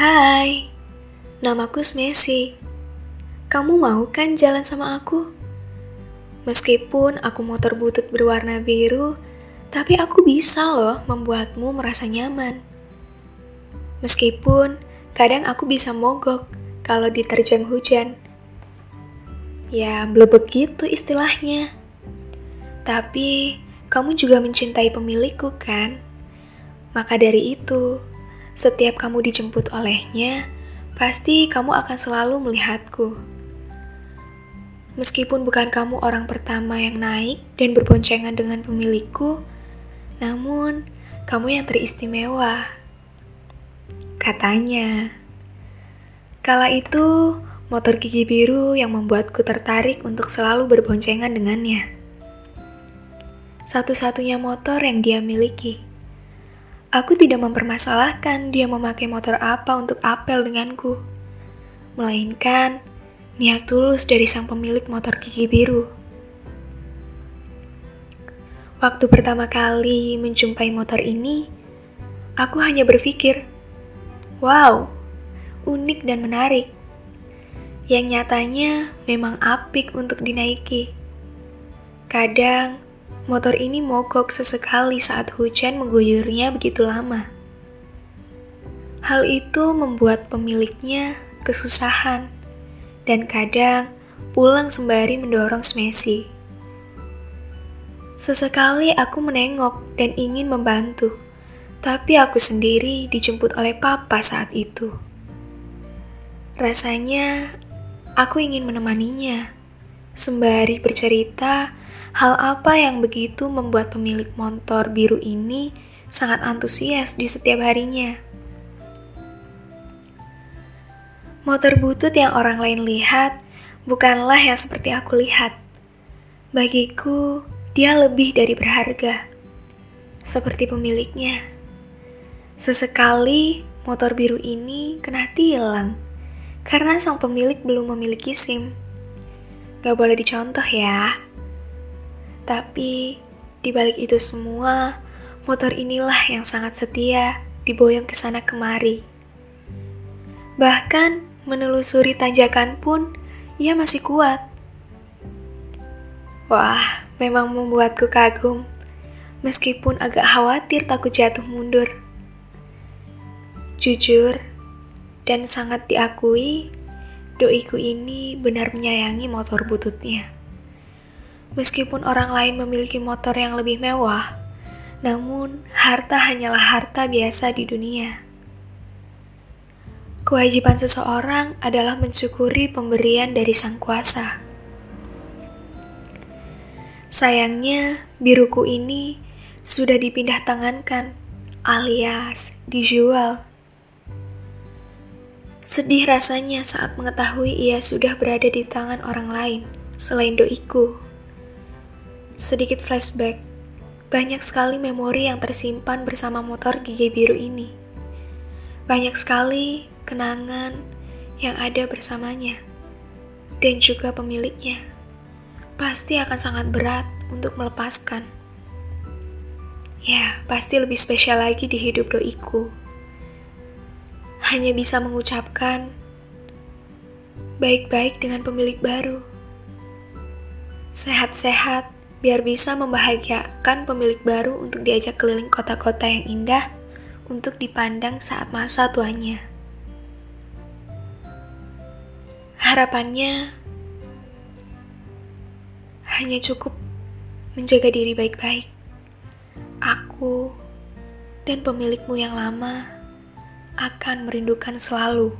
Hai, namaku Smesi. Kamu mau kan jalan sama aku? Meskipun aku motor butut berwarna biru, tapi aku bisa loh membuatmu merasa nyaman. Meskipun kadang aku bisa mogok kalau diterjang hujan. Ya, belum begitu istilahnya. Tapi kamu juga mencintai pemilikku kan? Maka dari itu, setiap kamu dijemput olehnya, pasti kamu akan selalu melihatku. Meskipun bukan kamu orang pertama yang naik dan berboncengan dengan pemilikku, namun kamu yang teristimewa. Katanya, kala itu motor gigi biru yang membuatku tertarik untuk selalu berboncengan dengannya. Satu-satunya motor yang dia miliki. Aku tidak mempermasalahkan dia memakai motor apa untuk apel denganku, melainkan niat tulus dari sang pemilik motor gigi biru. Waktu pertama kali menjumpai motor ini, aku hanya berpikir, "Wow, unik dan menarik." Yang nyatanya memang apik untuk dinaiki. Kadang motor ini mogok sesekali saat hujan mengguyurnya begitu lama. Hal itu membuat pemiliknya kesusahan dan kadang pulang sembari mendorong Smesi. Sesekali aku menengok dan ingin membantu, tapi aku sendiri dijemput oleh papa saat itu. Rasanya aku ingin menemaninya, sembari bercerita hal apa yang begitu membuat pemilik motor biru ini sangat antusias di setiap harinya. Motor butut yang orang lain lihat bukanlah yang seperti aku lihat. Bagiku, dia lebih dari berharga. Seperti pemiliknya. Sesekali, motor biru ini kena tilang karena sang pemilik belum memiliki SIM. Gak boleh dicontoh ya. Tapi, di balik itu semua, motor inilah yang sangat setia diboyong ke sana kemari. Bahkan, menelusuri tanjakan pun ia masih kuat. Wah, memang membuatku kagum, meskipun agak khawatir takut jatuh mundur. Jujur dan sangat diakui, doiku ini benar menyayangi motor bututnya. Meskipun orang lain memiliki motor yang lebih mewah, namun harta hanyalah harta biasa di dunia. Kewajiban seseorang adalah mensyukuri pemberian dari Sang Kuasa. Sayangnya, biruku ini sudah dipindah tangankan, alias dijual. Sedih rasanya saat mengetahui ia sudah berada di tangan orang lain selain doiku. Sedikit flashback, banyak sekali memori yang tersimpan bersama motor gigi biru ini. Banyak sekali kenangan yang ada bersamanya dan juga pemiliknya pasti akan sangat berat untuk melepaskan. Ya, pasti lebih spesial lagi di hidup doiku. Hanya bisa mengucapkan baik-baik dengan pemilik baru. Sehat-sehat biar bisa membahagiakan pemilik baru untuk diajak keliling kota-kota yang indah untuk dipandang saat masa tuanya. Harapannya hanya cukup menjaga diri baik-baik. Aku dan pemilikmu yang lama akan merindukan selalu.